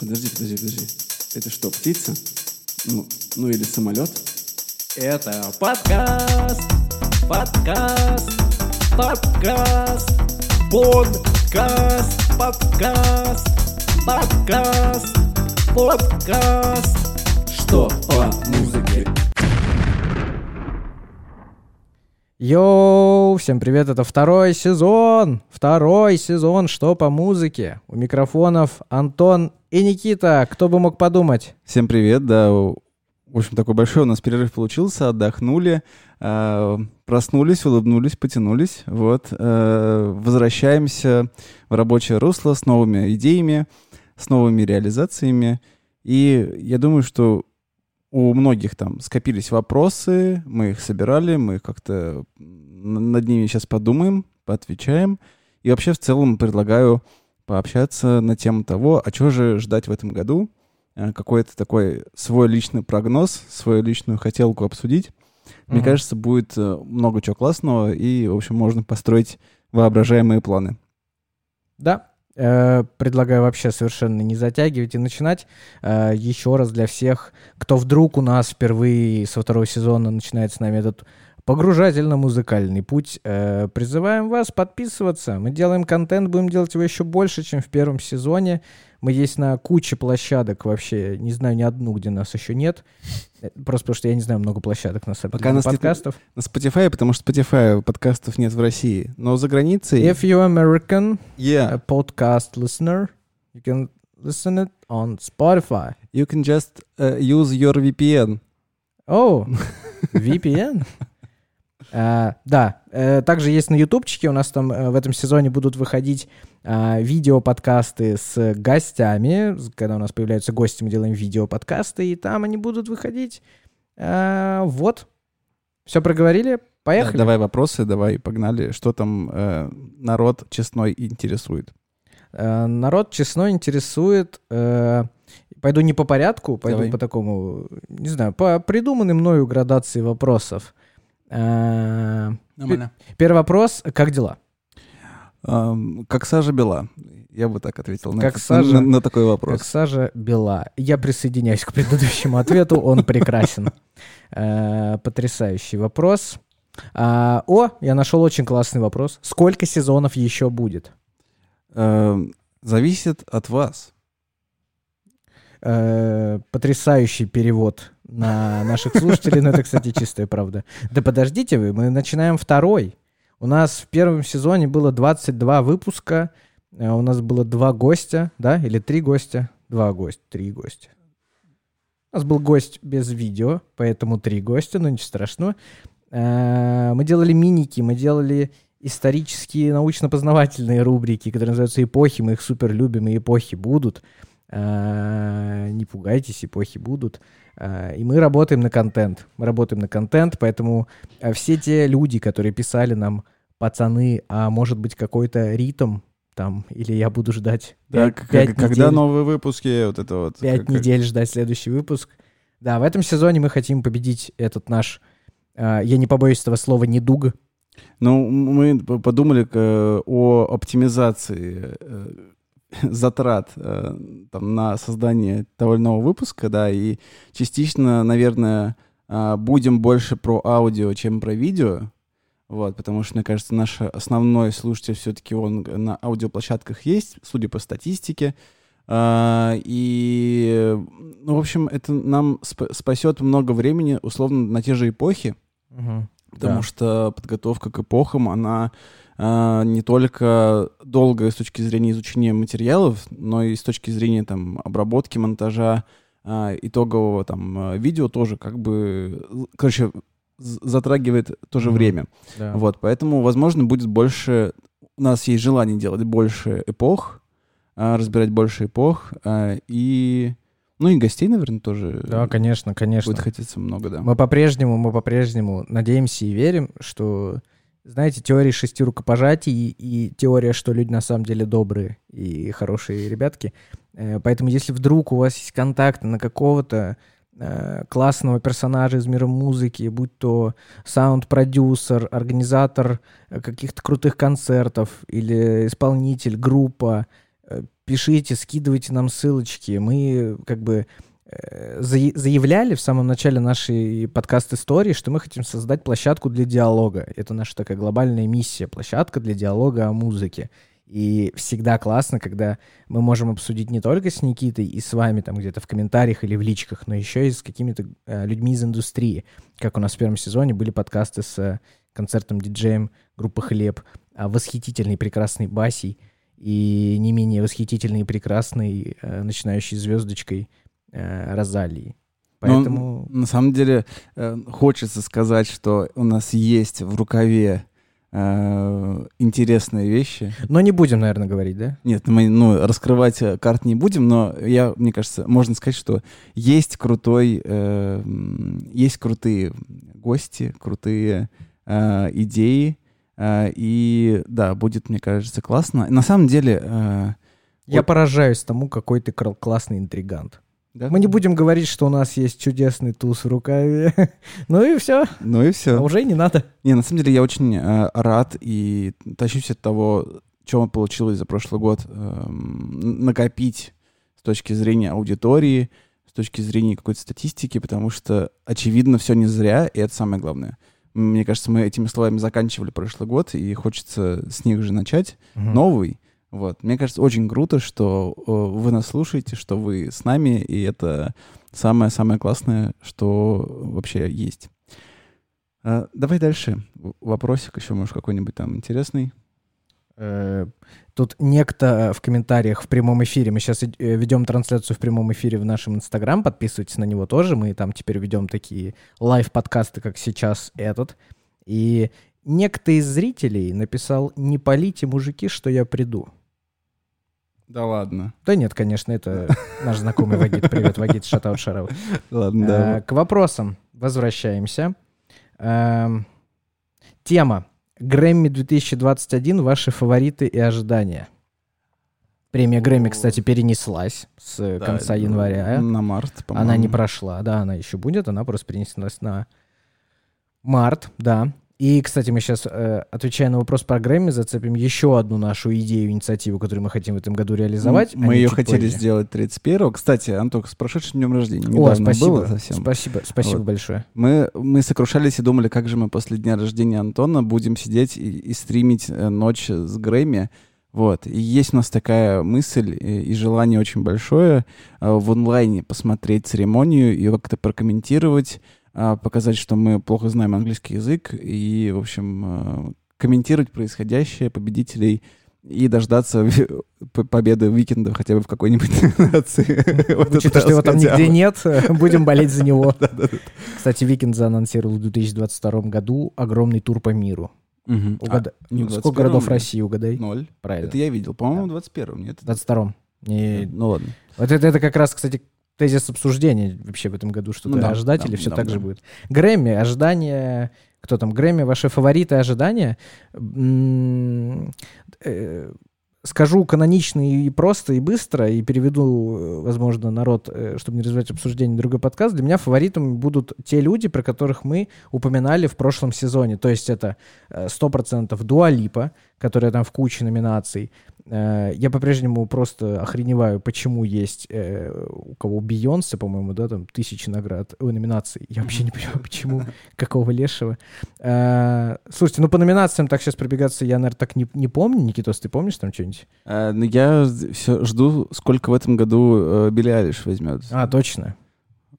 Подожди, подожди, подожди. Это что, птица? Ну, ну или самолет? Это подкаст, подкаст, подкаст, подкаст, подкаст, подкаст, подкаст. Что по музыке? Йоу, всем привет, это второй сезон, второй сезон «Что по музыке». У микрофонов Антон и Никита, кто бы мог подумать. Всем привет, да, в общем, такой большой у нас перерыв получился, отдохнули, э, проснулись, улыбнулись, потянулись, вот, э, возвращаемся в рабочее русло с новыми идеями, с новыми реализациями, и я думаю, что у многих там скопились вопросы, мы их собирали, мы как-то над ними сейчас подумаем, поотвечаем. И вообще в целом предлагаю пообщаться на тему того, а что же ждать в этом году, э, какой-то такой свой личный прогноз, свою личную хотелку обсудить. Мне Мгм. кажется, будет э, много чего классного, и, в общем, можно построить воображаемые планы. Да, э, предлагаю вообще совершенно не затягивать и начинать. Э, еще раз для всех, кто вдруг у нас впервые со второго сезона начинает с нами этот погружательно-музыкальный путь, э, призываем вас подписываться. Мы делаем контент, будем делать его еще больше, чем в первом сезоне. Мы есть на куче площадок вообще, не знаю ни одну, где нас еще нет. Э, Просто потому что я не знаю много площадок на самом Пока деле, подкастов. На Spotify, потому что Spotify подкастов нет в России, но за границей... If you're American, Yeah. a podcast listener, you can listen it on Spotify. You can just uh, use your VPN. О, VPN. А, да, э, также есть на ютубчике, у нас там э, в этом сезоне будут выходить а, видео-подкасты с гостями. Когда у нас появляются гости, мы делаем видео-подкасты, и там они будут выходить. А, вот. Все проговорили? Да, Поехали. давай вопросы, давай, погнали. Что там э, народ честной интересует? Э, Народ честно интересует. э, Пойду не по порядку, пойду Давай. по такому, не знаю, по придуманной мною градации вопросов. Э, Первый вопрос. Как дела? Как сажа бела. Я бы так ответил на, Как этот- сажа- на, на такой Как вопрос. сажа бела. Я присоединяюсь к предыдущему ответу, он прекрасен. Э, Потрясающий вопрос. А, О, я нашел очень классный вопрос. Сколько сезонов еще будет? Зависит от вас. Э, Потрясающий перевод на наших слушателей, но это, кстати, чистая правда. Да подождите вы, мы начинаем второй. У нас в первом сезоне было 22 выпуска, э, у нас было два гостя, да, или три гостя? Два гостя, три гостя. У нас был гость без видео, поэтому три гостя, но ничего страшного. Э, Мы делали миники, мы делали исторические научно-познавательные рубрики, которые называются «Эпохи», мы их супер любим, и «Эпохи» будут. Э, Не пугайтесь, «Эпохи» будут. Э, И мы работаем на контент. Мы работаем на контент, поэтому э, все те люди, которые писали нам, пацаны, а может быть какой-то ритм там, или я буду ждать Да, пять- к- пять когда недель. новые выпуски, вот это вот. Пять как- недель ждать следующий выпуск. Да, в этом сезоне мы хотим победить этот наш, я не побоюсь этого слова, недуг. Ну, мы подумали о оптимизации затрат э, там, на создание того или иного выпуска, да, и частично, наверное, а, будем больше про аудио, чем про видео, вот, потому что, мне кажется, наш основной слушатель все-таки он на аудиоплощадках есть, судя по статистике, А, и, ну, в общем, это нам сп- спасет много времени, условно, на те же эпохи, Потому Да. что подготовка к эпохам, она не только долгая с точки зрения изучения материалов, но и с точки зрения там обработки, монтажа, а, итогового там а, видео тоже как бы, короче, затрагивает тоже Мгм. время. Да. Вот, поэтому, возможно, будет больше, у нас есть желание делать больше эпох, а, разбирать больше эпох, а, и, ну и гостей, наверное, тоже Да, конечно, конечно. будет хотеться много, да. Мы по-прежнему, мы по-прежнему надеемся и верим, что, знаете, теория шести рукопожатий и, и теория, что люди на самом деле добрые и хорошие ребятки. Э, Поэтому если вдруг у вас есть контакты на какого-то э, классного персонажа из мира музыки, будь то саунд-продюсер, организатор э, каких-то крутых концертов или исполнитель, группа, пишите, скидывайте нам ссылочки. Мы как бы заявляли в самом начале нашей подкаст-истории, что мы хотим создать площадку для диалога. Это наша такая глобальная миссия, площадка для диалога о музыке. И всегда классно, когда мы можем обсудить не только с Никитой и с вами там где-то в комментариях или в личках, но еще и с какими-то э, людьми из индустрии. Как у нас в первом сезоне были подкасты с э, концертом-диджеем группы «Хлеб», а восхитительный, прекрасный Басей и не менее восхитительной и прекрасной э, начинающей звездочкой э, Розалии. Ну, Поэтому... На самом деле э, хочется сказать, что у нас есть в рукаве э, интересные вещи. Но не будем, наверное, говорить, да? Нет, мы ну, раскрывать э, карт не будем, но я, мне кажется, можно сказать, что есть крутой, э, есть крутые гости, крутые э, идеи, э, и да, будет, мне кажется, классно. На самом деле, э, Я Вот. поражаюсь тому, какой ты классный интригант. Да? Мы не будем говорить, что у нас есть чудесный туз в рукаве. ну и все. Ну и все. А уже не надо. Не, на самом деле я очень э, рад и тащусь от того, что получилось за прошлый год н- накопить с точки зрения аудитории, с точки зрения какой-то статистики, потому что, очевидно, все не зря, и это самое главное. Мне кажется, мы этими словами заканчивали прошлый год, и хочется с них же начать новый. Вот. Мне кажется, очень круто, что э, вы нас слушаете, что вы с нами, и это самое-самое классное, что вообще есть. А, давай дальше. Вопросик еще, может, какой-нибудь там интересный. Э, Тут некто в комментариях в прямом эфире, мы сейчас ведем трансляцию в прямом эфире в нашем Инстаграм, подписывайтесь на него тоже, мы там теперь ведем такие лайв-подкасты, как сейчас этот. И некто из зрителей написал «Не полите, мужики, что я приду». Да ладно. Да нет, конечно, это наш знакомый Вагит. Привет, Вагит, шатаут, шараут. Ладно, Э, да. К вопросам возвращаемся. Эм, Тема. Грэмми 2021. Ваши фавориты и ожидания. Премия Грэмми, кстати, перенеслась с Да, конца января. На март, по-моему. Она не прошла. Да, она еще будет. Она просто перенеслась на март, да. И, кстати, мы сейчас, э, отвечая на вопрос про Грэмми, зацепим еще одну нашу идею, инициативу, которую мы хотим в этом году реализовать. Мы а не ее чуть хотели позже. сделать 31-го. Кстати, Антох, с прошедшим днем рождения. О, спасибо. было совсем. Спасибо, спасибо Вот. большое. Мы, мы сокрушались и думали, как же мы после дня рождения Антона будем сидеть и, и стримить э, ночь с Грэмми. Вот. И есть у нас такая мысль и, и желание очень большое э, в онлайне посмотреть церемонию, ее как-то прокомментировать, показать, что мы плохо знаем английский язык, и, в общем, э, комментировать происходящее, победителей, и дождаться победы Викинда хотя бы в какой-нибудь нации. Вот Учитывая, что его там нигде нет, будем болеть за него. Кстати, Викинд заанонсировал в 2022 году огромный тур по миру. А, Сколько 21-м, городов? России, угадай? Ноль. Правильно. Это я видел. По-моему, в 21-м. Нет? В 22-м. Не- Ну ладно. Вот это, это как раз, кстати, тезис обсуждения вообще в этом году, что-то Ну да, ожидать да, или все да, так да. же будет. Грэмми, ожидания... Кто там? Грэмми, ваши фавориты, ожидания? Э, Скажу канонично и просто, и быстро, и переведу, э, возможно, народ, э, чтобы не развивать обсуждение, другой подкаст. Для меня фаворитами будут те люди, про которых мы упоминали в прошлом сезоне. То есть это э, 100% Дуалипа, которая там в куче номинаций. Э, Я по-прежнему просто охреневаю, почему есть э, у кого Бейонсе, по-моему, да, там тысячи наград, ой, номинаций. Я вообще не понимаю, почему, какого лешего. Э, Слушайте, ну по номинациям так сейчас пробегаться я, наверное, так не, не помню. Никитос, ты помнишь там что-нибудь? А, ну, я все жду, сколько в этом году э, Билли Алиш возьмет. А, точно.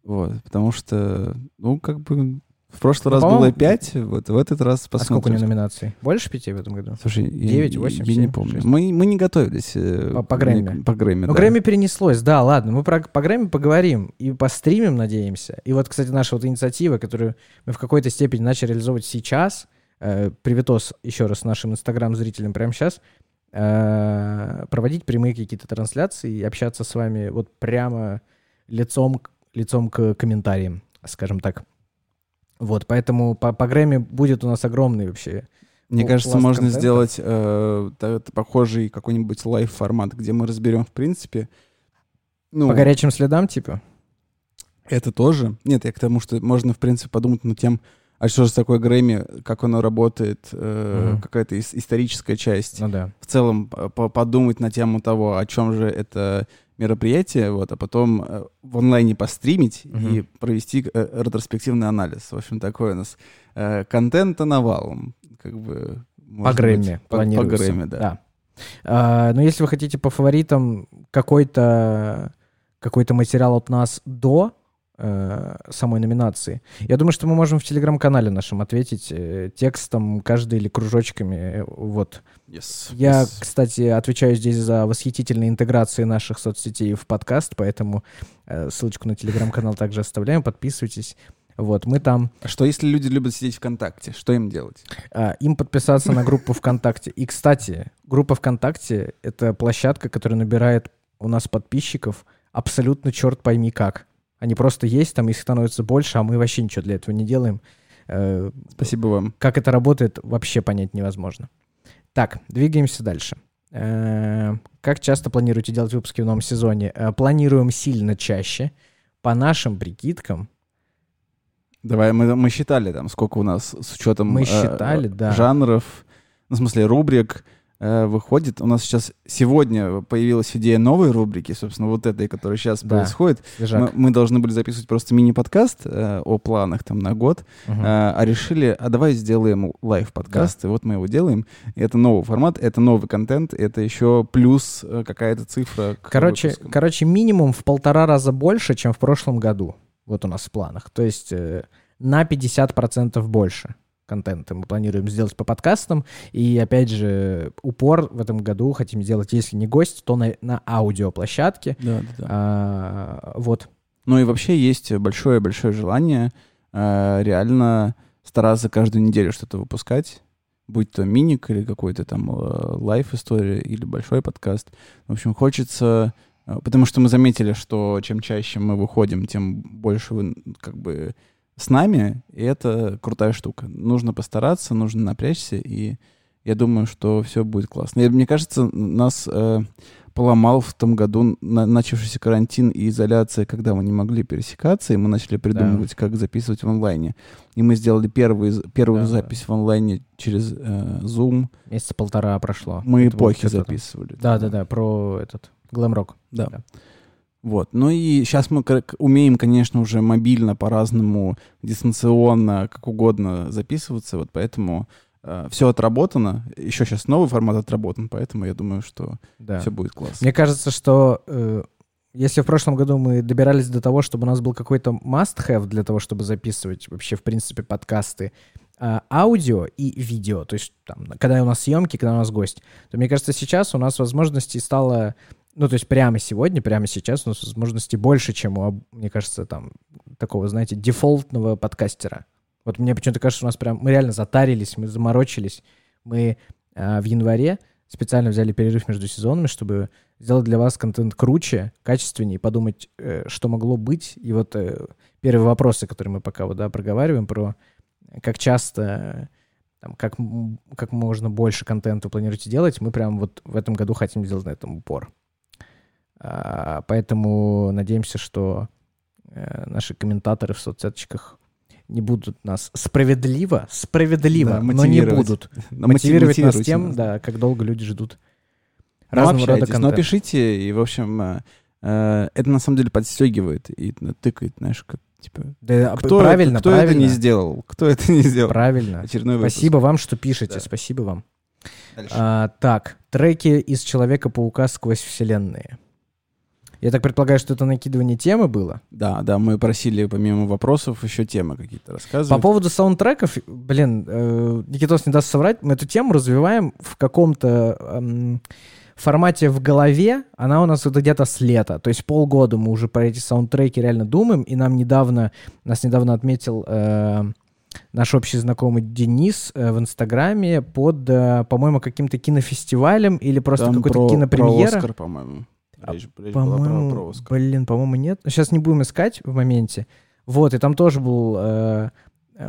Вот. Потому что, ну, как бы, в прошлый Ну, раз было по-моему- 5, вот в этот раз А сколько у посмотрим. него номинаций? Больше пяти в этом году? Слушай, я- Девять, я, восемь, я не помню. Мы, мы не готовились. э, По- по Грэмми. По Грэмми, Ну, да. Грэмми перенеслось, да, ладно, мы про, по Грэмми поговорим и постримим, надеемся. И вот, кстати, наша вот инициатива, которую мы в какой-то степени начали реализовывать сейчас, э, привитос еще раз нашим инстаграм-зрителям прямо сейчас, э, проводить прямые какие-то трансляции и общаться с вами вот прямо лицом, лицом к комментариям, скажем так. Вот, поэтому по, по Грэмми будет у нас огромный вообще Мне кажется, можно контента. сделать э, похожий какой-нибудь live-формат, где мы разберем, в принципе, ну, по горячим следам, типа. Это тоже. Нет, я к тому, что можно, в принципе, подумать над тем, а что же такое Грэмми, как оно работает, э, Мгм. какая-то ис- историческая часть. Ну да. В целом по- подумать на тему того, о чем же это мероприятие, вот, а потом э, в онлайне постримить Мгм. и провести э, ретроспективный анализ. В общем, такой у нас э, контента навалом. Как бы, По Грэмми быть, по, по планируется. Грэмми, да. А, но если вы хотите по фаворитам какой-то какой-то материал от нас до самой номинации, я думаю, что мы можем в телеграм-канале нашем ответить э, текстом каждый или кружочками. э, Вот. Yes, Я, yes. кстати, отвечаю здесь за восхитительные интеграции наших соцсетей в подкаст, поэтому э, ссылочку на телеграм-канал также оставляем. Подписывайтесь. Вот, мы там А что если люди любят сидеть ВКонтакте? Что им делать? а, им подписаться на группу ВКонтакте. И, кстати, группа ВКонтакте — это площадка, которая набирает у нас подписчиков абсолютно черт пойми как. Они просто есть, там их становится больше, а мы вообще ничего для этого не делаем. Э, Спасибо вам. Как это работает, вообще понять невозможно. Так, двигаемся дальше. Э, Как часто планируете делать выпуски в новом сезоне? Э, Планируем сильно чаще. По нашим прикидкам, Давай, мы, мы считали там, сколько у нас с учетом Мы э, считали, да. жанров, ну, в смысле, рубрик э, выходит. У нас сейчас сегодня появилась идея новой рубрики, собственно, вот этой, которая сейчас Да. происходит. Мы, свежак. мы должны были записывать просто мини-подкаст э, о планах там на год, Мгм. э, а решили, а давай сделаем лайв-подкаст, и вот мы его делаем. И это новый формат, это новый контент, это еще плюс э, какая-то цифра Короче, выпускам. короче, минимум в полтора раза больше, чем в прошлом году. Вот у нас в планах. То есть э, на 50% больше контента мы планируем сделать по подкастам. И опять же, упор в этом году хотим сделать, если не гость, то на, на аудиоплощадке. Да, да, да. А, вот. Ну и вообще есть большое-большое желание э, реально стараться каждую неделю что-то выпускать, будь то миник или какой-то там э, лайф-история или большой подкаст. В общем, хочется... э, Потому что мы заметили, что чем чаще мы выходим, тем больше вы как бы с нами, и это крутая штука. Нужно постараться, нужно напрячься, и я думаю, что все будет классно. И мне кажется, нас э, поломал в том году на- начавшийся карантин и изоляция, когда мы не могли пересекаться, и мы начали придумывать, как записывать в онлайне. И мы сделали первый, первую Да. запись в онлайне через э, Zoom. Месяца полтора прошло. Мы Это эпохи записывали. Да-да-да, про этот глэм-рок. Да. Да. Вот. Ну и сейчас мы умеем, конечно, уже мобильно, по-разному, дистанционно, как угодно записываться. Вот поэтому все отработано. Еще сейчас новый формат отработан, поэтому я думаю, что Да. все будет классно. Мне кажется, что э, если в прошлом году мы добирались до того, чтобы у нас был какой-то must-have для того, чтобы записывать вообще, в принципе, подкасты, а, аудио и видео, то есть там, когда у нас съемки, когда у нас гость, то мне кажется, сейчас у нас возможностей стало, ну, то есть прямо сегодня, прямо сейчас у нас возможностей больше, чем у, мне кажется, там, такого, знаете, дефолтного подкастера. Вот мне почему-то кажется, у нас прям, мы реально затарились, мы заморочились. Мы а, в январе специально взяли перерыв между сезонами, чтобы сделать для вас контент круче, качественнее, подумать, э, что могло быть. И вот э, первые вопросы, которые мы пока вот, да, проговариваем, про как часто, э, там, как, как можно больше контента планируете делать, мы прям вот в этом году хотим сделать на этом упор. А, поэтому надеемся, что э, наши комментаторы в соцсеточках не будут нас справедливо, справедливо, Да, но не будут Но мотивировать нас тем, нас. да, как долго люди ждут Ну, разного рода общайтесь, но контента. пишите, и, в общем, э, э, это на самом деле подстегивает и тыкает, знаешь, как, типа, Да, кто, правильно, это, кто правильно, это не сделал? Кто это не сделал? правильно. Очередной выпуск. Спасибо вам, что пишете, Да. спасибо вам. Дальше. А, так, треки из Человека-паука сквозь вселенные. Я так предполагаю, что это накидывание темы было. Да, да, мы просили помимо вопросов еще темы какие-то По рассказывать. поводу саундтреков, блин, э, Никитос не даст соврать, мы эту тему развиваем в каком-то эм, формате в голове, она у нас вот где-то с лета, то есть полгода мы уже про эти саундтреки реально думаем, и нам недавно, нас недавно отметил э, наш общий знакомый Денис э, в Инстаграме под, э, по-моему, каким-то кинофестивалем или просто какой-то про- кинопремьера. Про Оскар, по-моему. А, Речь, речь была про, По-моему, блин, по-моему, нет. Сейчас не будем искать в моменте. Вот, и там тоже был... э,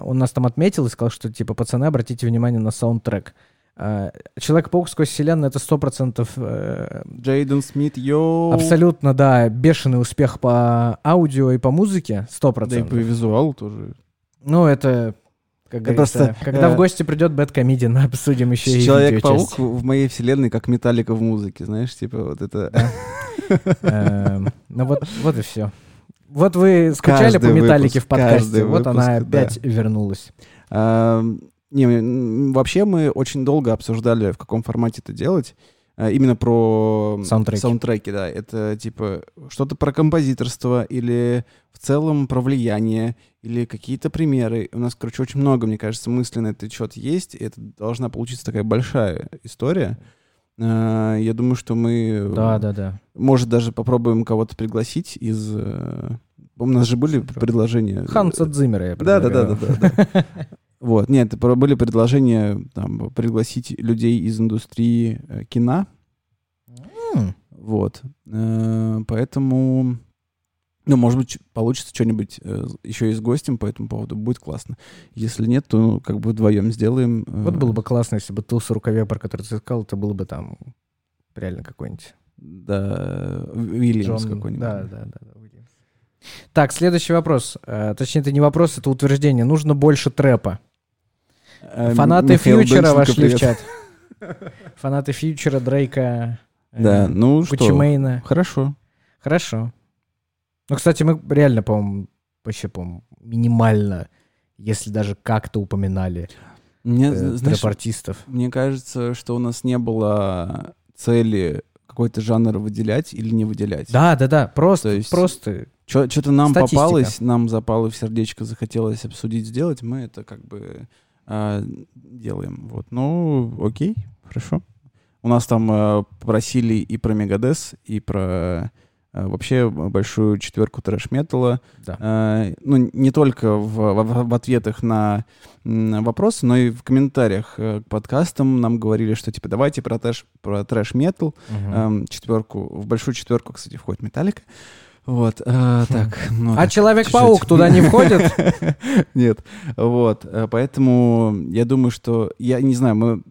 он нас там отметил и сказал, что, типа, пацаны, обратите внимание на саундтрек. Э, Человек-паук сквозь вселенную — это сто процентов... э, Джейден Смит, yo. абсолютно, да, бешеный успех по аудио и по музыке, сто Да и по визуалу тоже. Ну, это... Как говорится, просто, когда э, в гости придет BadComedian, мы обсудим еще и Человек-паук в моей вселенной как металлика в музыке, знаешь, типа вот это... Эм, Ну вот, вот и все. Вот вы скучали по металлике в подкасте, вот она опять вернулась. А, Не, вообще мы очень долго обсуждали, в каком формате это делать. А, Именно про Саундтреки. саундтреки, да. Это типа что-то про композиторство или в целом про влияние или какие-то примеры. У нас, короче, очень много, мне кажется, на этот счет есть, и это должна получиться такая большая история. А, Я думаю, что мы, Да, да, да. может, даже попробуем кого-то пригласить из... э, У нас же были предложения. Ханса Цзиммера я Да, да, да, да, предлагаю. да, да. Вот, нет, были предложения там, пригласить людей из индустрии э, кино. М, Вот. Э, Поэтому, ну, может быть, получится что-нибудь э, еще и с гостем по этому поводу. Будет классно. Если нет, то ну, как бы вдвоем сделаем. Вот было бы классно, если бы туз рукаве, про который ты сказал, это было бы там реально какой-нибудь. Да, Вильямс Джон- какой-нибудь. Да, да, да, да, Уильямс. Так, следующий вопрос. Точнее, это не вопрос, это утверждение. Нужно больше трэпа. Э, Фанаты Михаил фьючера вошли в чат. Фанаты фьючера, Дрейка, э, Да, ну что, Мэйна. хорошо. Хорошо. Ну, кстати, мы реально, по-моему, вообще, по-моему, минимально, если даже как-то упоминали Мне, э, знаешь, трэп-артистов. Мне кажется, что у нас не было цели какой-то жанр выделять или не выделять. Да, да, да, просто, То есть- просто. Что-то нам Статистика. попалось, нам запало в сердечко, захотелось обсудить, сделать, мы это как бы а, делаем. Вот. Ну, окей, хорошо. У нас там а, просили и про Мегадес, и про а, вообще большую четверку трэш-металла. Да. А, ну, не только в, в- в ответах на вопросы, но и в комментариях э, к подкастам нам говорили, что типа давайте про, трэш, про трэш-метал. Мгм. Эм, четверку, в большую четверку, кстати, входит Металлика. Вот, а, так. ну, А так, Человек-паук чуть-чуть. туда не входит? Нет, вот, э, поэтому я думаю, что, я не знаю, мы,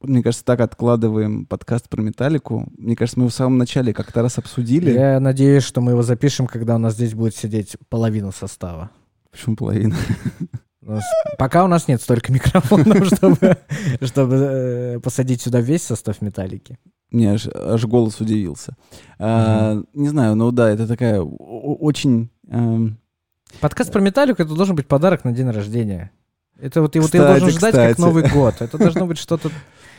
мне кажется, так откладываем подкаст про Металлику. Мне кажется, мы в самом начале как-то раз обсудили. Я надеюсь, что мы его запишем, когда у нас здесь будет сидеть половина состава. Почему половина? Пока у нас нет столько микрофонов, чтобы, чтобы э, посадить сюда весь состав металлики. Мне аж, аж голос удивился. А, Не знаю, ну да, это такая очень... эм, Подкаст про металлику это должен быть подарок на день рождения. Это вот его ты Кстати, должен ждать как кстати. Новый год. Это должно быть что-то.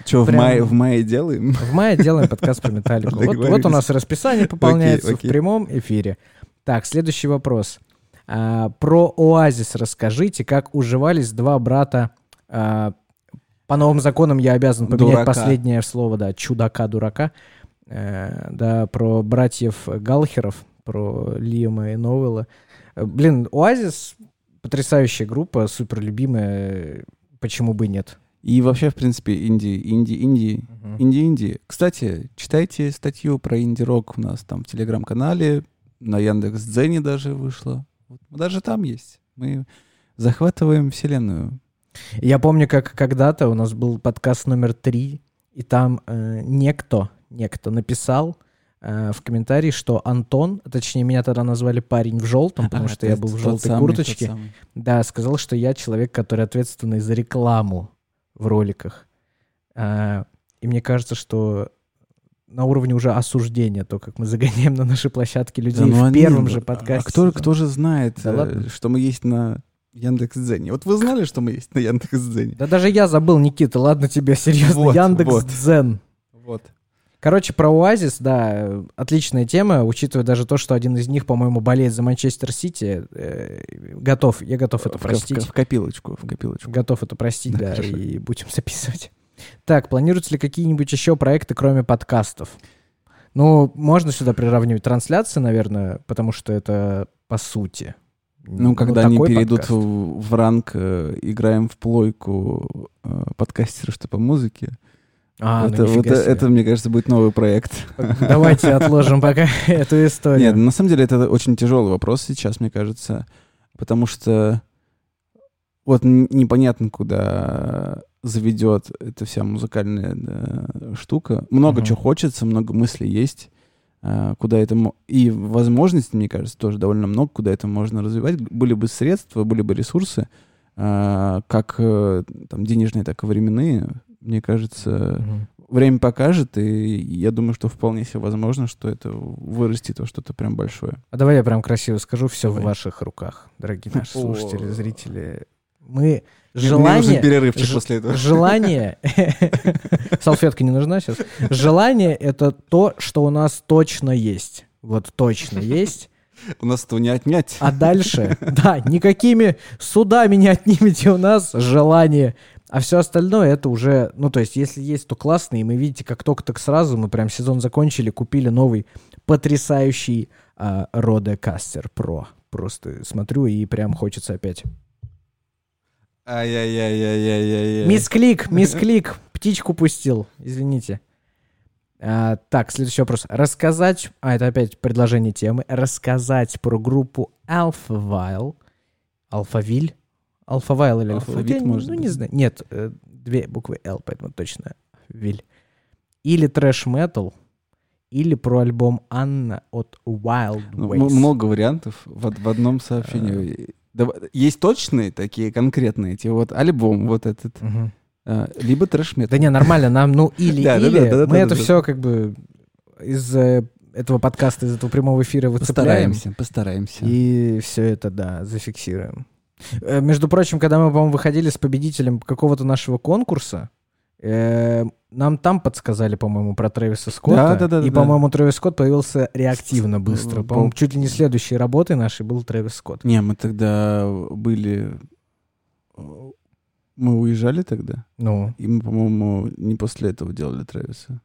Что, в Прям- мае, в мае делаем? В мае делаем подкаст про металлику. Вот, вот у нас расписание пополняется Окей, в окей. прямом эфире. Так, следующий вопрос. А, про Оазис расскажите, как уживались два брата. а, по новым законам я обязан поменять Дурака. последнее слово, да, чудака-дурака. Э, да, про братьев Галхеров, про Лиама и Новелла. Э, Блин, Оазис потрясающая группа, супер любимая. Почему бы и нет? И вообще, в принципе, инди, инди, инди, инди-инди. Кстати, читайте статью про инди-рок у нас там в телеграм-канале, на Яндекс Дзене даже вышло. Вот, даже там есть. Мы захватываем вселенную. Я помню, как когда-то у нас был подкаст номер три, и там э, некто, некто написал э, в комментарии, что Антон, точнее, меня тогда назвали парень в желтом, потому А, что я был в желтой самый, курточке. Да, сказал, что я человек, который ответственный за рекламу в роликах. А, и мне кажется, что на уровне уже осуждения, то, как мы загоняем на наши площадки людей Да ну в они- первом же а подкасте. кто, кто же знает, Да э, ладно. что мы есть на Яндекс Дзене? Вот вы знали, что мы есть на Яндекс Дзене? Да даже я забыл, Никита, ладно тебе, серьезно, Вот, Яндекс вот. Короче, про Оазис, да, э, отличная тема, учитывая даже то, что один из них, по-моему, болеет за Манчестер Сити. э, готов, я готов это в, ко- в простить. в копилочку, в копилочку. Готов это простить, Да, да, и будем записывать. Так, планируются ли какие-нибудь еще проекты, кроме подкастов? Ну, можно сюда приравнивать трансляции, наверное, потому что это по сути. Ну, когда они такой перейдут подкаст. в, в ранг э, «Играем в плойку» э, подкастера, что по музыке, А, ну, это, вот нифига себе. это, мне кажется, будет новый проект. Давайте отложим пока эту историю. Нет, на самом деле это очень тяжелый вопрос сейчас, мне кажется, потому что вот непонятно, куда заведет эта вся музыкальная да, штука. Много Мгм. чего хочется, много мыслей есть, а, куда это... И возможностей, мне кажется, тоже довольно много, куда это можно развивать. Были бы средства, были бы ресурсы, а, как э, там денежные, так и временные, мне кажется, Мгм. время покажет, и я думаю, что вполне себе возможно, что это вырастет во что-то прям большое. А давай я прям красиво скажу, все в Давай. ваших руках, дорогие наши слушатели, зрители. Мы Мне- мне желание... нужен перерывчик ж- после этого. Желание... Салфетка не нужна сейчас? Желание — это то, что у нас точно есть. Вот точно есть. У нас этого не отнять. А дальше, да, никакими судами не отнимете у нас желание. А все остальное это уже, ну то есть, если есть, то классно. И мы видите, как только так сразу мы прям сезон закончили, купили новый потрясающий а, Rodecaster Pro. Просто смотрю и прям хочется опять. Ай-яй-яй-яй-яй-яй. Мисс Клик, мисс Клик, птичку пустил, извините. А, так, следующий вопрос. Рассказать, а это опять предложение темы, рассказать про группу Alphaville. Алфавиль? Алфавайл или Алфавит, Алфавит? может ну, быть. не знаю. Нет, э, две буквы L, поэтому точно Виль. Или трэш-метал, или про альбом Анна от Wild Ну, Ways. м- много вариантов в, в одном сообщении. Есть точные такие конкретные, эти вот альбом вот этот, а, либо трэш-метал. Да не, нормально, нам, ну, или, Да, или, да, да, мы это все как бы из э, этого подкаста, из этого прямого эфира выцепляем. Постараемся, постараемся. И все это, да, зафиксируем. Э, Между прочим, когда мы, по-моему, выходили с победителем какого-то нашего конкурса, э, нам там подсказали, по-моему, про Трэвиса Скотта. Да, да, да, и, да. по-моему, Трэвис Скотт появился реактивно быстро. Был- По-моему, чуть ли не следующей работой нашей был Трэвис Скотт. Не, мы тогда были... Мы уезжали тогда, Ну, и мы, по-моему, не после этого делали Трэвиса.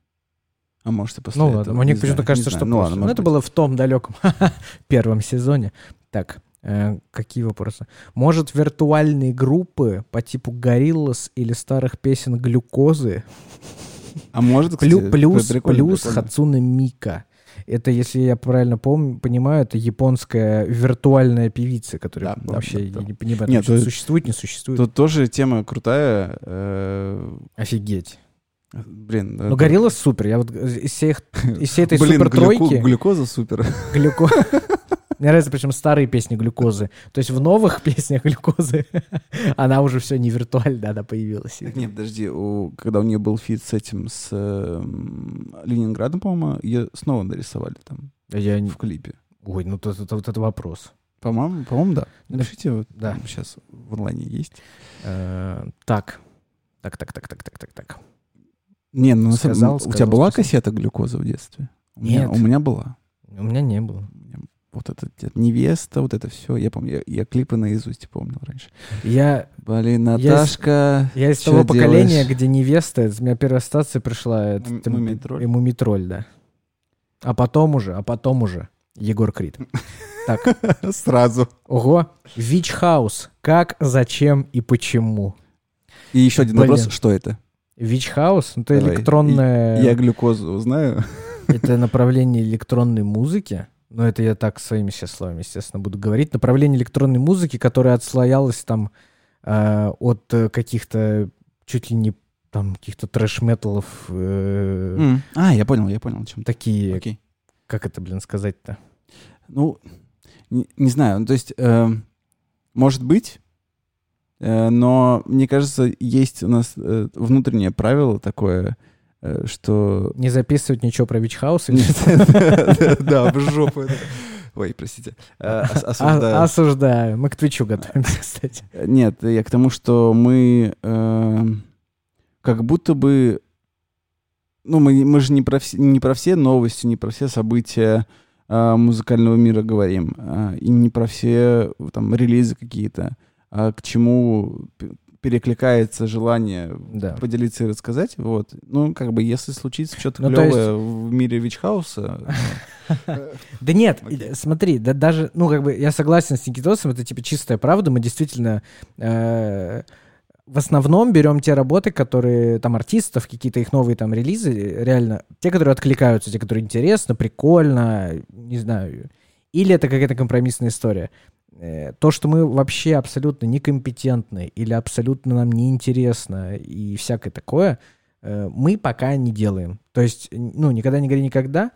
А может, и после ну этого. ладно, мне не почему-то кажется, не что. Ну после. ладно, Ну, это быть. было в том далеком первом сезоне. Так, э, какие вопросы? Может, виртуальные группы по типу Гориллас или старых песен Глюкозы А может, кстати, плюс, прикольно, плюс прикольно. Хацуна Мика. Это, если я правильно помню, понимаю, это японская виртуальная певица, которая Да, да, вообще да, да. не понимаю, Нет, то- существует, не существует. Тут тоже тема крутая. э, Офигеть. Блин. Ну, Gorillaz супер. Я вот из, всех, из всей этой Блин, супер тройки глюкоза супер. глюко... Мне нравятся причем старые песни глюкозы. То есть в новых песнях глюкозы она уже все не виртуально, она появилась. Так Нет, подожди, у- когда у нее был feat с этим, с эм, Ленинградом, по-моему, ее снова нарисовали там Я не- в клипе. Ой, ну это, это- вот это вопрос. По-моему, по-моему, да. Да. Напишите, вот Да. сейчас в онлайне есть. Э, Так. Так, так, так, так, так, так, так. Не, ну Сказал, у тебя сказал, была сказал. кассета глюкоза в детстве? У меня, Нет. у меня была. У меня не было. Вот это те- невеста, вот это все. Я помню, я, я клипы наизусть помнил раньше. Я Блин, Я из- Наташка. Я из того поколения, делаешь? где невеста, у меня первая стация пришла, это Мумитроль? и Мумитроль, да. А потом уже, а потом уже Егор Крид. Так, Сразу. ого, Вич Хаус. Как, зачем и почему? И еще один Блин. вопрос, что это? Вич Хаус, ну, это Давай. электронное, Я глюкозу знаю. это направление электронной музыки. Но это я так своими сейчас словами, естественно, буду говорить. Направление электронной музыки, которое отслоялось там э, от э, каких-то чуть ли не там каких-то трэш-металлов, э, М. А, я понял, я понял, чем такие, Окей. как это, блин, сказать-то? Ну, не, не знаю, ну, то есть, эм, может быть, э, но мне кажется, есть у нас э, внутреннее правило такое, э, что... Не записывать ничего про Вичхаус? Да, в жопу. Ой, простите. Э, А- осуждаю. Осуждаю. Мы к Твичу готовимся, кстати. Нет, я к тому, что мы эм, как будто бы... Ну, мы, мы же не про, все, не про все новости, не про все события э, музыкального мира говорим, э, и не про все э, там релизы какие-то, а к чему перекликается желание Да. поделиться и рассказать. Вот. Ну, как бы, если случится что-то Ну, то есть- клевое в мире Вичхауса, Да нет, э, смотри, да даже, ну, как бы, я согласен с Никитосом, это, типа, чистая правда, мы действительно э, в основном берем те работы, которые, там, артистов, какие-то их новые, там, релизы, реально, те, которые откликаются, те, которые интересно, прикольно, не знаю, или это какая-то компромиссная история. Э, То, что мы вообще абсолютно некомпетентны или абсолютно нам неинтересно и всякое такое, э, мы пока не делаем. То есть, ну, никогда не говори никогда,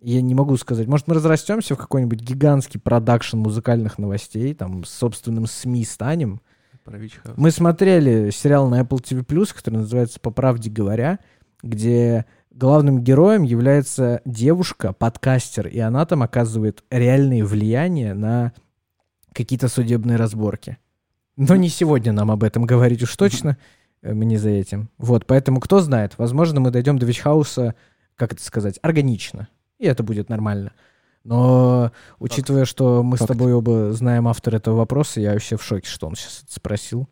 я не могу сказать. Может, мы разрастемся в какой-нибудь гигантский продакшн музыкальных новостей, там, с собственным СМИ станем. Мы смотрели сериал на Apple TV+, который называется «По правде говоря», где главным героем является девушка, подкастер, и она там оказывает реальные влияния на какие-то судебные разборки. Но не сегодня нам об этом говорить уж точно, э, мы не за этим. Вот, поэтому кто знает, возможно, мы дойдем до Вичхауса, как это сказать, органично, и это будет нормально. Но учитывая, что мы с тобой оба знаем автора этого вопроса, я вообще в шоке, что он сейчас это спросил.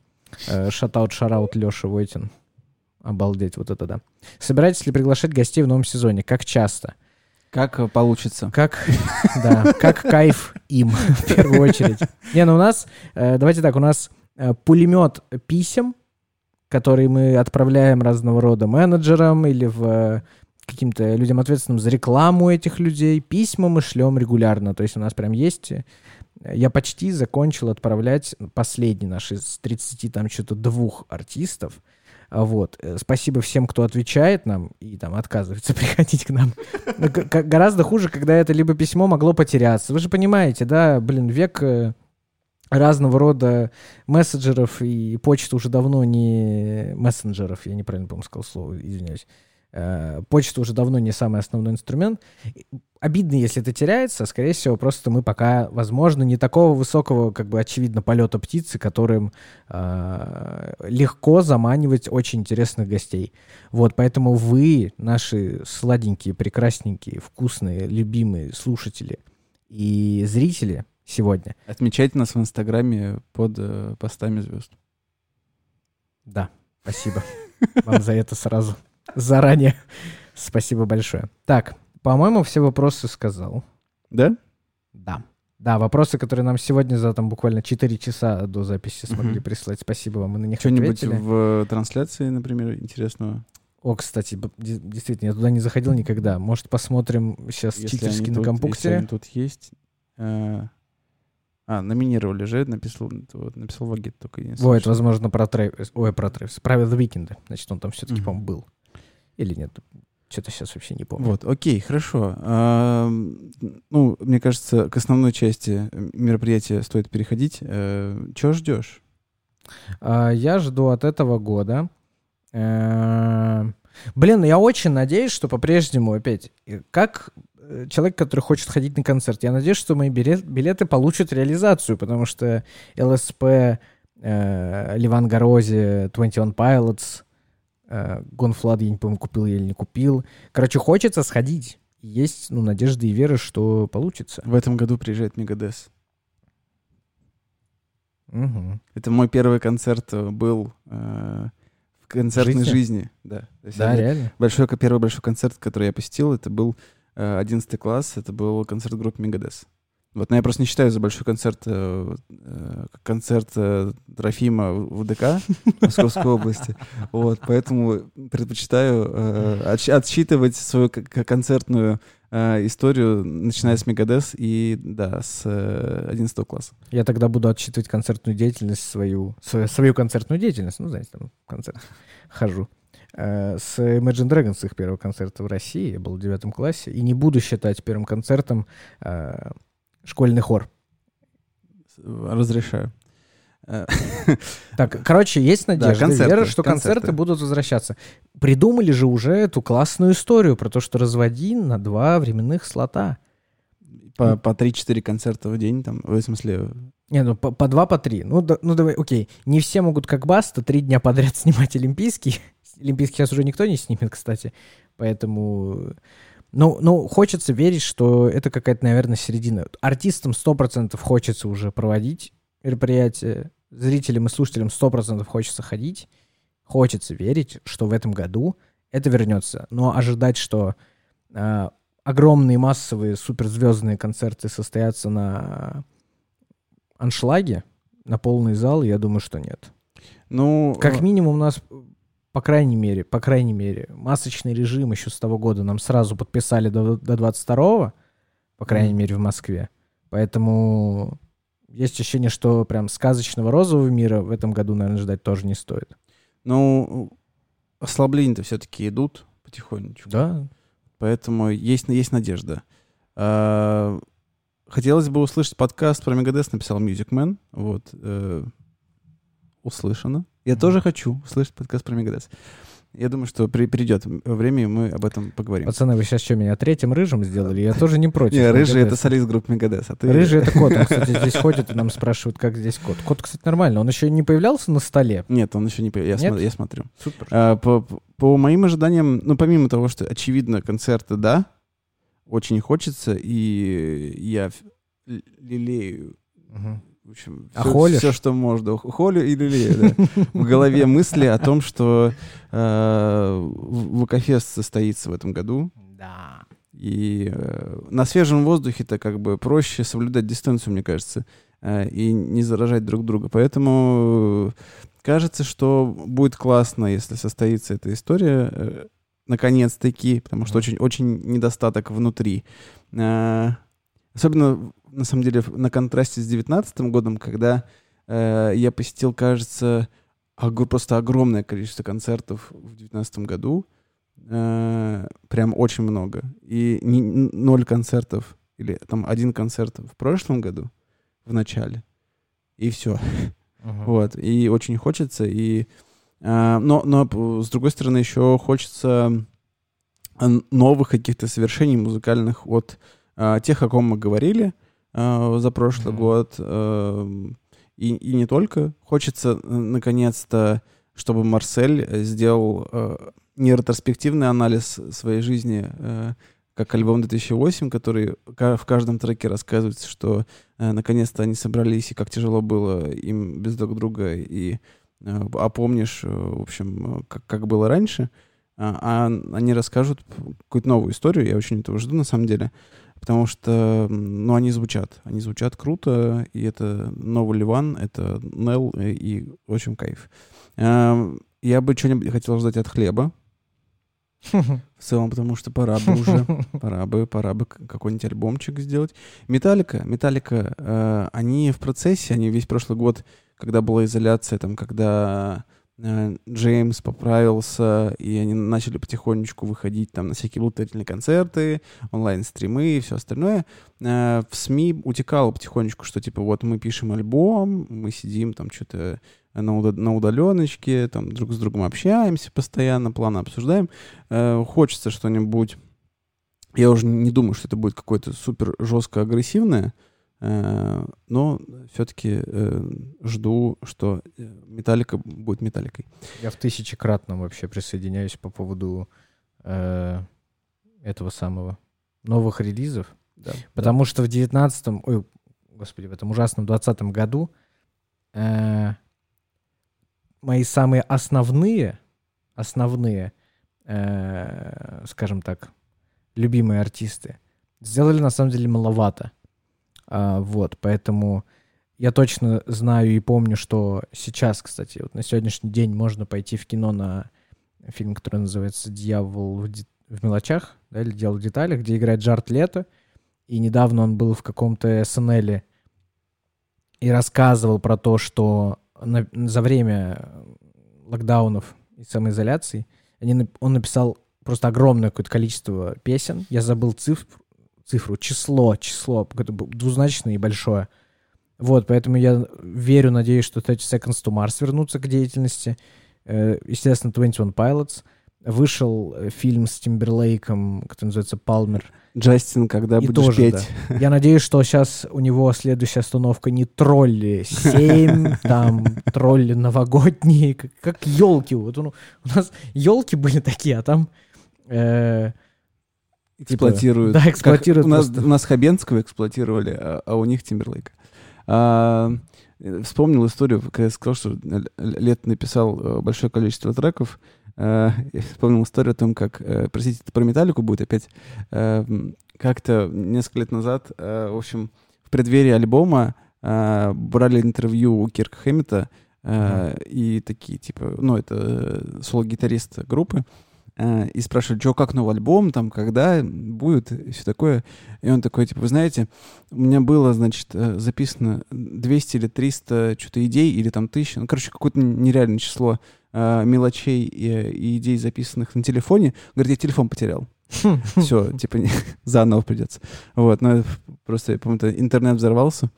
Э, Шатаут, шараут, Леша Войтин. Обалдеть, вот это да. Собираетесь ли приглашать гостей в новом сезоне? Как часто? Как э, получится? Как, да, как кайф им, в первую очередь. Не, ну у нас, э, давайте так, у нас э, пулемет писем, которые мы отправляем разного рода менеджерам или в каким-то людям ответственным за рекламу этих людей. Письма мы шлем регулярно. То есть у нас прям есть... Я почти закончил отправлять последний наш из 30 там что-то двух артистов. А Вот. Э, Спасибо всем, кто отвечает нам и там отказывается приходить к нам. Ну, Гораздо хуже, когда это либо письмо могло потеряться. Вы же понимаете, да, блин, век э, разного рода мессенджеров и почта уже давно не мессенджеров, я неправильно, по-моему, сказал слово, извиняюсь. Э, Почта уже давно не самый основной инструмент. Обидно, если это теряется. Скорее всего, просто мы пока, возможно, не такого высокого, как бы, очевидно, полета птицы, которым э, легко заманивать очень интересных гостей. Вот, поэтому вы, наши сладенькие, прекрасненькие, вкусные, любимые слушатели и зрители сегодня, Отмечайте нас в Инстаграме под э, постами звезд. Да, спасибо вам за это сразу. Заранее. Спасибо большое. Так, по-моему, все вопросы сказал. Да? Да. Да, вопросы, которые нам сегодня за там буквально 4 часа до записи смогли Мгм. прислать. Спасибо вам, мы на них Что-нибудь в трансляции, например, интересного? О, кстати, действительно, я туда не заходил никогда. Может, посмотрим сейчас Если читерски они на тут- Если они тут есть. Э, А, номинировали же, написал, вот, написал Вагит только. Во, это, возможно, про Трэвис. Ой, про Трэвис. Про Weeknd. Значит, он там все-таки, Мгм. по-моему, был. Или нет? Что-то сейчас вообще не помню. Вот, окей, хорошо. А, ну, мне кажется, к основной части мероприятия стоит переходить. Чего ждешь? А, Я жду от этого года. э, Блин, я очень надеюсь, что по-прежнему опять, э, как э, человек, который хочет ходить на концерт, я надеюсь, что мои билет- билеты получат реализацию, потому что ЛСП, э, Ливан Горози, 21 Pilots, э, Гонфлад, я не помню, купил я или не купил. Короче, хочется сходить. Есть, ну, надежды и веры, что получится. В этом году приезжает Мегадес. Мгм. Это мой первый концерт э, был э, в концертной Жизни? жизни. Да, Да, реально? большой, первый большой концерт, который я посетил, это был э, 11 класс, это был концерт группы Мегадес. Вот, но я просто не считаю за большой концерт э, э, концерт э, Трофима в ДК Московской области. Вот, поэтому предпочитаю э, отсч- отсчитывать свою концертную э, историю, начиная с Мегадес и, да, с э, 11 класса. Я тогда буду отсчитывать концертную деятельность свою, свою, концертную деятельность, ну, знаете, там, концерт хожу. Э, С Imagine Dragons их первого концерта в России, я был в девятом классе, и не буду считать первым концертом э, школьный хор. Разрешаю. Так, короче, есть надежда, концерты, вера, что концерты. концерты. будут возвращаться. Придумали же уже эту классную историю про то, что разводи на два временных слота. По, по 3-4 концерта в день, там, в смысле, Не, ну по, по два, по три. Ну, да- ну давай, окей. Не все могут, как Баста, три дня подряд снимать Олимпийский. Олимпийский сейчас уже никто не снимет, кстати. Поэтому... Ну, ну, хочется верить, что это какая-то, наверное, середина. Артистам 100% хочется уже проводить мероприятие. Зрителям и слушателям 100% хочется ходить. Хочется верить, что в этом году это вернется. Но ожидать, что а, огромные массовые суперзвездные концерты состоятся на аншлаге, на полный зал, я думаю, что нет. ну... Как э, минимум у нас, по крайней мере, по крайней мере, масочный режим еще с того года нам сразу подписали до, до 22-го, по крайней Мгм. мере, в Москве. Поэтому есть ощущение, что прям сказочного розового мира в этом году, наверное, ждать тоже не стоит. Ну, ослабления-то все-таки идут потихонечку. Да, Поэтому есть, есть надежда. А, Хотелось бы услышать подкаст про Мегадес, написал Music Man. Вот. э, услышано. Я тоже хочу услышать подкаст про Мегадес. Я думаю, что при, придет время, и мы об этом поговорим. Пацаны, вы сейчас что, меня третьим рыжим сделали? Я тоже не против. Не, рыжий — это солист группы Мегадес, а ты... Рыжий это кот. Он, кстати, здесь ходит и нам спрашивают, как здесь кот. Кот, кстати, нормально. Он еще не появлялся на столе. Нет, он еще не... по- Я, смотрю. Супер. А, по, по моим ожиданиям, ну, помимо того, что, очевидно, концерты, да, очень хочется, и я лелею. В общем, А все, холишь? что можно. Холю и лелею, да. В голове мысли о том, что э, в- ВКФест состоится в этом году, Да. и э, на свежем воздухе-то как бы проще соблюдать дистанцию, мне кажется, э, и не заражать друг друга. Поэтому э, кажется, что будет классно, если состоится эта история, э, наконец-таки, потому что очень, очень недостаток внутри. Э, Особенно, на самом деле, на контрасте с девятнадцатым годом, когда э, я посетил, кажется, ог- просто огромное количество концертов в девятнадцатом году. Э, прям очень много. И ни- н- ноль концертов, или там один концерт в прошлом году, в начале. И все. Мгм. Вот. И очень хочется. И, а, но, но с другой стороны, еще хочется новых каких-то совершений музыкальных от а, тех, о ком мы говорили а, за прошлый Мгм. год. эм, и, и не только. Хочется, э, наконец-то, чтобы Марсель э, сделал э, не ретроспективный анализ своей жизни, э, как альбом 2008, который в каждом треке рассказывается, что э, наконец-то они собрались, и как тяжело было им без друг друга, и э, а помнишь, э, в общем, э, как, как было раньше, а, а они расскажут какую-то новую историю, я очень этого жду, на самом деле, потому что, ну, они звучат, они звучат круто, и это новый Ливан, это Нел, и, и, в общем, кайф. Эм, Я бы что-нибудь хотел ждать от хлеба, в целом, потому что пора бы уже. Пора бы, пора бы какой-нибудь альбомчик сделать. Металлика, Металлика, э, они в процессе, они весь прошлый год, когда была изоляция, там, когда э, Джеймс поправился, и они начали потихонечку выходить там на всякие благотворительные концерты, онлайн-стримы и все остальное, э, в СМИ утекало потихонечку, что типа вот мы пишем альбом, мы сидим там что-то на, уда- на удаленочке, там друг с другом общаемся постоянно, планы обсуждаем. Э, хочется что-нибудь я уже не думаю, что это будет какое-то супер жестко агрессивное, э, но все-таки жду, что э, Металлика будет Металликой. Я в тысячекратном вообще присоединяюсь по поводу э, этого самого новых релизов. Да. Потому что в девятнадцатом, ой, господи, в этом ужасном двадцатом году э, мои самые основные, основные, э, скажем так, любимые артисты сделали на самом деле маловато. А, вот, поэтому я точно знаю и помню, что сейчас, кстати, вот на сегодняшний день можно пойти в кино на фильм, который называется «Дьявол в, де- в мелочах», да, или «Дьявол в деталях», где играет Джарт Лето. И недавно он был в каком-то СНЛ и рассказывал про то, что на- за время локдаунов и самоизоляции они, он написал просто огромное какое-то количество песен. Я забыл цифру, цифру число, число, двузначное и большое. Вот, поэтому я верю, надеюсь, что 30 Seconds to Mars вернутся к деятельности. Э, Естественно, 21 Pilots. Вышел э, фильм с Тимберлейком, который называется «Палмер». Джастин, когда И будешь тоже, петь? Я надеюсь, что сейчас у него следующая остановка не тролли 7, там тролли новогодние, как, как елки. Вот он- у нас елки были такие, а там э, Эксплуатируют. да, эксплуатируют Как у, нас, у нас Хабенского эксплуатировали, а, а у них Тимберлейка. А, вспомнил историю, когда я сказал, что Лет написал э, большое количество треков. Я вспомнил историю о том, как, э, простите, это про металлику будет опять. М, как-то несколько лет назад, э, в общем, в преддверии альбома э, брали интервью у Кирка Хэммета, э, и такие, типа, ну, это э, соло-гитарист группы, э, и спрашивали, что, как новый альбом, там, когда будет, и все такое. И он такой, типа, вы знаете, у меня было, значит, э, записано 200 или 300 что-то идей, или там 1000, ну, короче, какое-то нереальное число э, мелочей и, и идей, записанных на телефоне. Говорит, я телефон потерял. Все, типа, заново придется. Вот, но это просто, это интернет взорвался.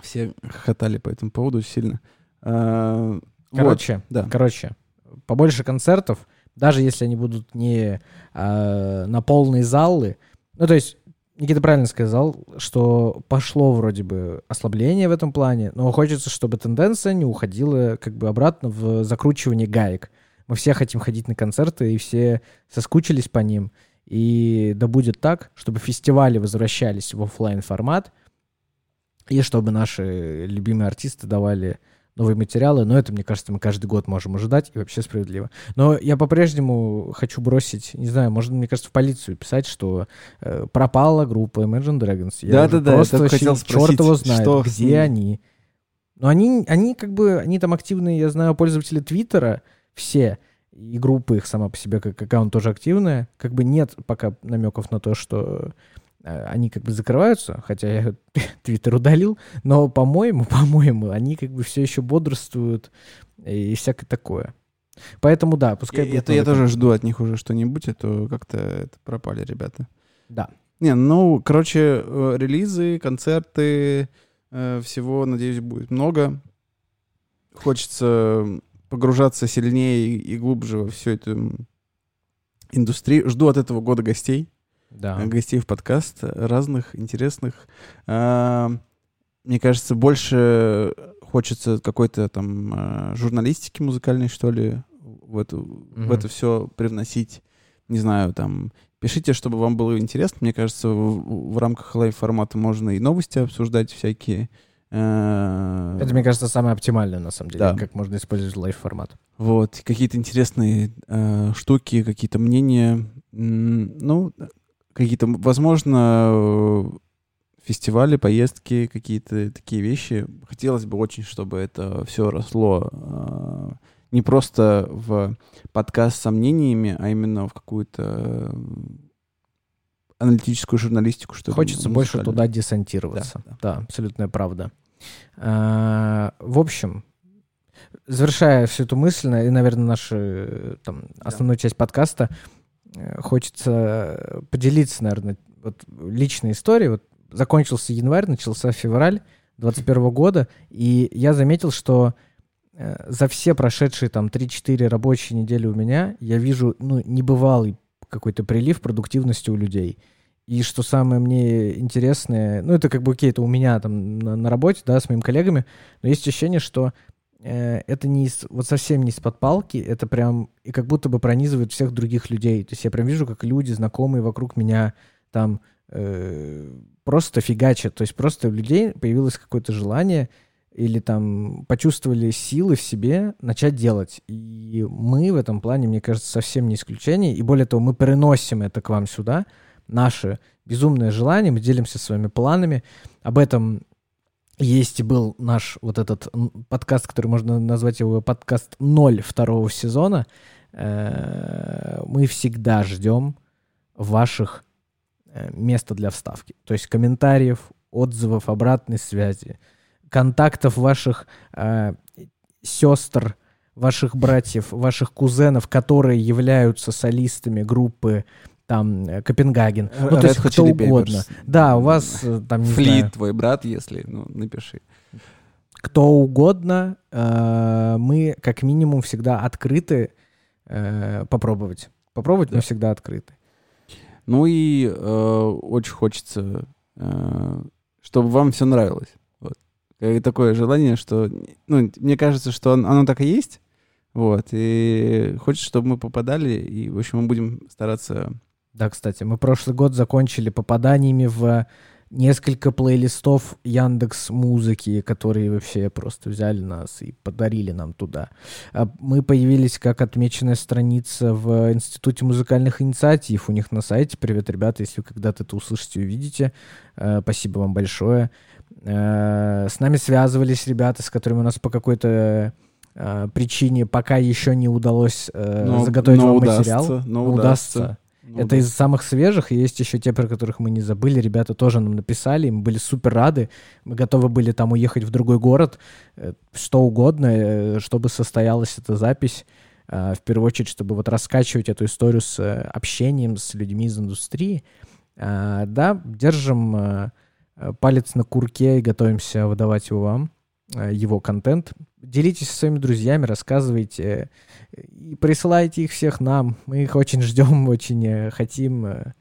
Все хохотали по этому поводу сильно. Э, вот, Короче, да. короче, побольше концертов, даже если они будут не а, на полные залы. Ну, то есть, Никита правильно сказал, что пошло вроде бы ослабление в этом плане, но хочется, чтобы тенденция не уходила как бы обратно в закручивание гаек. Мы все хотим ходить на концерты, и все соскучились по ним. И да будет так, чтобы фестивали возвращались в оффлайн формат, и чтобы наши любимые артисты давали новые материалы, но это, мне кажется, мы каждый год можем ожидать, и вообще справедливо. Но я по-прежнему хочу бросить, не знаю, можно, мне кажется, в полицию писать, что э, пропала группа Imagine Dragons. Я уже Да-да-да, я просто только хотел вообще черт спросить, его знает, что где ними? они. Но они, они как бы, они там активные, я знаю, пользователи Твиттера, все, и группа их сама по себе как аккаунт тоже активная. Как бы нет пока намеков на то, что они как бы закрываются, хотя я Твиттер удалил, но, по-моему, по-моему, они как бы все еще бодрствуют и всякое такое. Поэтому да, пускай... Будет это я тоже жду от них уже что-нибудь, а то как-то пропали ребята. Да. Не, ну, короче, э, релизы, концерты, э, всего, надеюсь, будет много. Хочется погружаться сильнее и глубже во всю эту индустрию. Жду от этого года гостей. Да. э, гостей в подкаст, разных, интересных. А, Мне кажется, больше хочется какой-то там э, журналистики музыкальной, что ли, в, эту, в Мгм. это все привносить. Не знаю, там, пишите, чтобы вам было интересно. Мне кажется, в, в рамках live-формата можно и новости обсуждать всякие. Э, Это, мне кажется, самое оптимальное, на самом деле, Да. как можно использовать live-формат. Вот, какие-то интересные э, штуки, какие-то мнения. Ну, какие-то, возможно, э, фестивали, поездки, какие-то такие вещи. Хотелось бы очень, чтобы это все росло э, не просто в подкаст с сомнениями, а именно в какую-то э, аналитическую журналистику, что Хочется больше туда десантироваться. Да, Да, абсолютная правда. А, В общем, завершая всю эту мысль, и, наверное, нашу э, там, основную часть подкаста, э, хочется поделиться, наверное, вот личной историей. Вот закончился январь, начался февраль 2021 года, и я заметил, что э, за все прошедшие там 3-4 рабочие недели у меня я вижу ну, небывалый какой-то прилив продуктивности у людей. И что самое мне интересное, ну это как бы окей, это у меня там на, на работе, да, с моими коллегами, но есть ощущение, что э, это не из, вот совсем не из-под палки, это прям и как будто бы пронизывает всех других людей. То есть я прям вижу, как люди, знакомые вокруг меня там э, просто фигачат. То есть просто у людей появилось какое-то желание или там почувствовали силы в себе начать делать. И мы в этом плане, мне кажется, совсем не исключение. И более того, мы переносим это к вам сюда, наше безумное желание, мы делимся своими планами. Об этом есть был наш вот этот подкаст, который можно назвать его подкаст 0 второго сезона. Э, Мы всегда ждем ваших э, места для вставки. То есть комментариев, отзывов, обратной связи, контактов ваших э, сестр, ваших братьев, ваших кузенов, которые являются солистами группы там э, Копенгаген. Ну, то есть Hot кто угодно. Да, у вас э, там, не Флит, знаю, твой брат, если, ну, напиши. кто угодно, э, мы как минимум всегда открыты э, попробовать. Попробовать мы Да. всегда открыты. Ну и э, очень хочется, э, чтобы вам все нравилось. Вот. И такое желание, что, ну, мне кажется, что он- оно так и есть. Вот. И хочется, чтобы мы попадали, и, в общем, мы будем стараться... Да, кстати, мы прошлый год закончили попаданиями в несколько плейлистов Яндекс Музыки, которые вообще просто взяли нас и подарили нам туда. А Мы появились как отмеченная страница в Институте музыкальных инициатив у них на сайте. Привет, ребята, если вы когда-то это услышите, увидите. Э, Спасибо вам большое. Э, С нами связывались ребята, с которыми у нас по какой-то причине пока еще не удалось э, Но- заготовить но вам удастся, материал. но Но удастся. удастся. Ну, Это да. из самых свежих, и есть еще те, про которых мы не забыли. Ребята тоже нам написали, мы были супер рады. Мы готовы были там уехать в другой город, э, что угодно, э, чтобы состоялась эта запись. А, В первую очередь, чтобы вот раскачивать эту историю с э, общением с людьми из индустрии. Да, держим э, э, палец на курке и готовимся выдавать его вам, э, его контент. делитесь со своими друзьями, рассказывайте и присылайте их всех нам. Мы их очень ждем, очень э, хотим. э,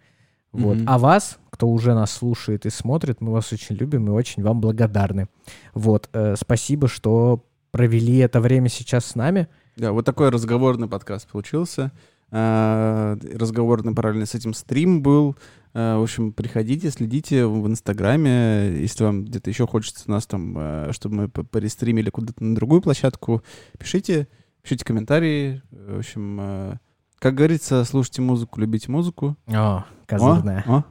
Вот. Мгм. А вас, кто уже нас слушает и смотрит, мы вас очень любим и очень вам благодарны. Вот. э, Спасибо, что провели это время сейчас с нами. Да, вот такой разговорный подкаст получился. А, Разговорный параллельно с этим стрим был. А, В общем, приходите, следите в Инстаграме. Если вам где-то еще хочется нас там, а, чтобы мы перестримили куда-то на другую площадку, пишите, пишите комментарии. В общем, как говорится, слушайте музыку, любите музыку. О, козырная. О, о.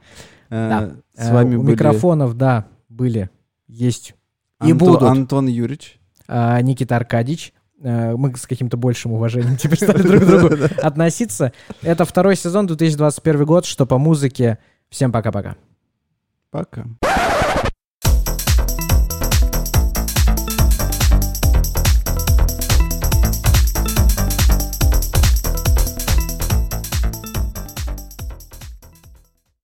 А, С Э, вами У были микрофонов, да, были, есть и Антон- будут. Антон Юрьевич. Никита Аркадьевич. Э, Мы с каким-то большим уважением теперь стали друг к другу относиться. Это второй сезон, 2021 год, что по музыке. Всем пока-пока. Пока.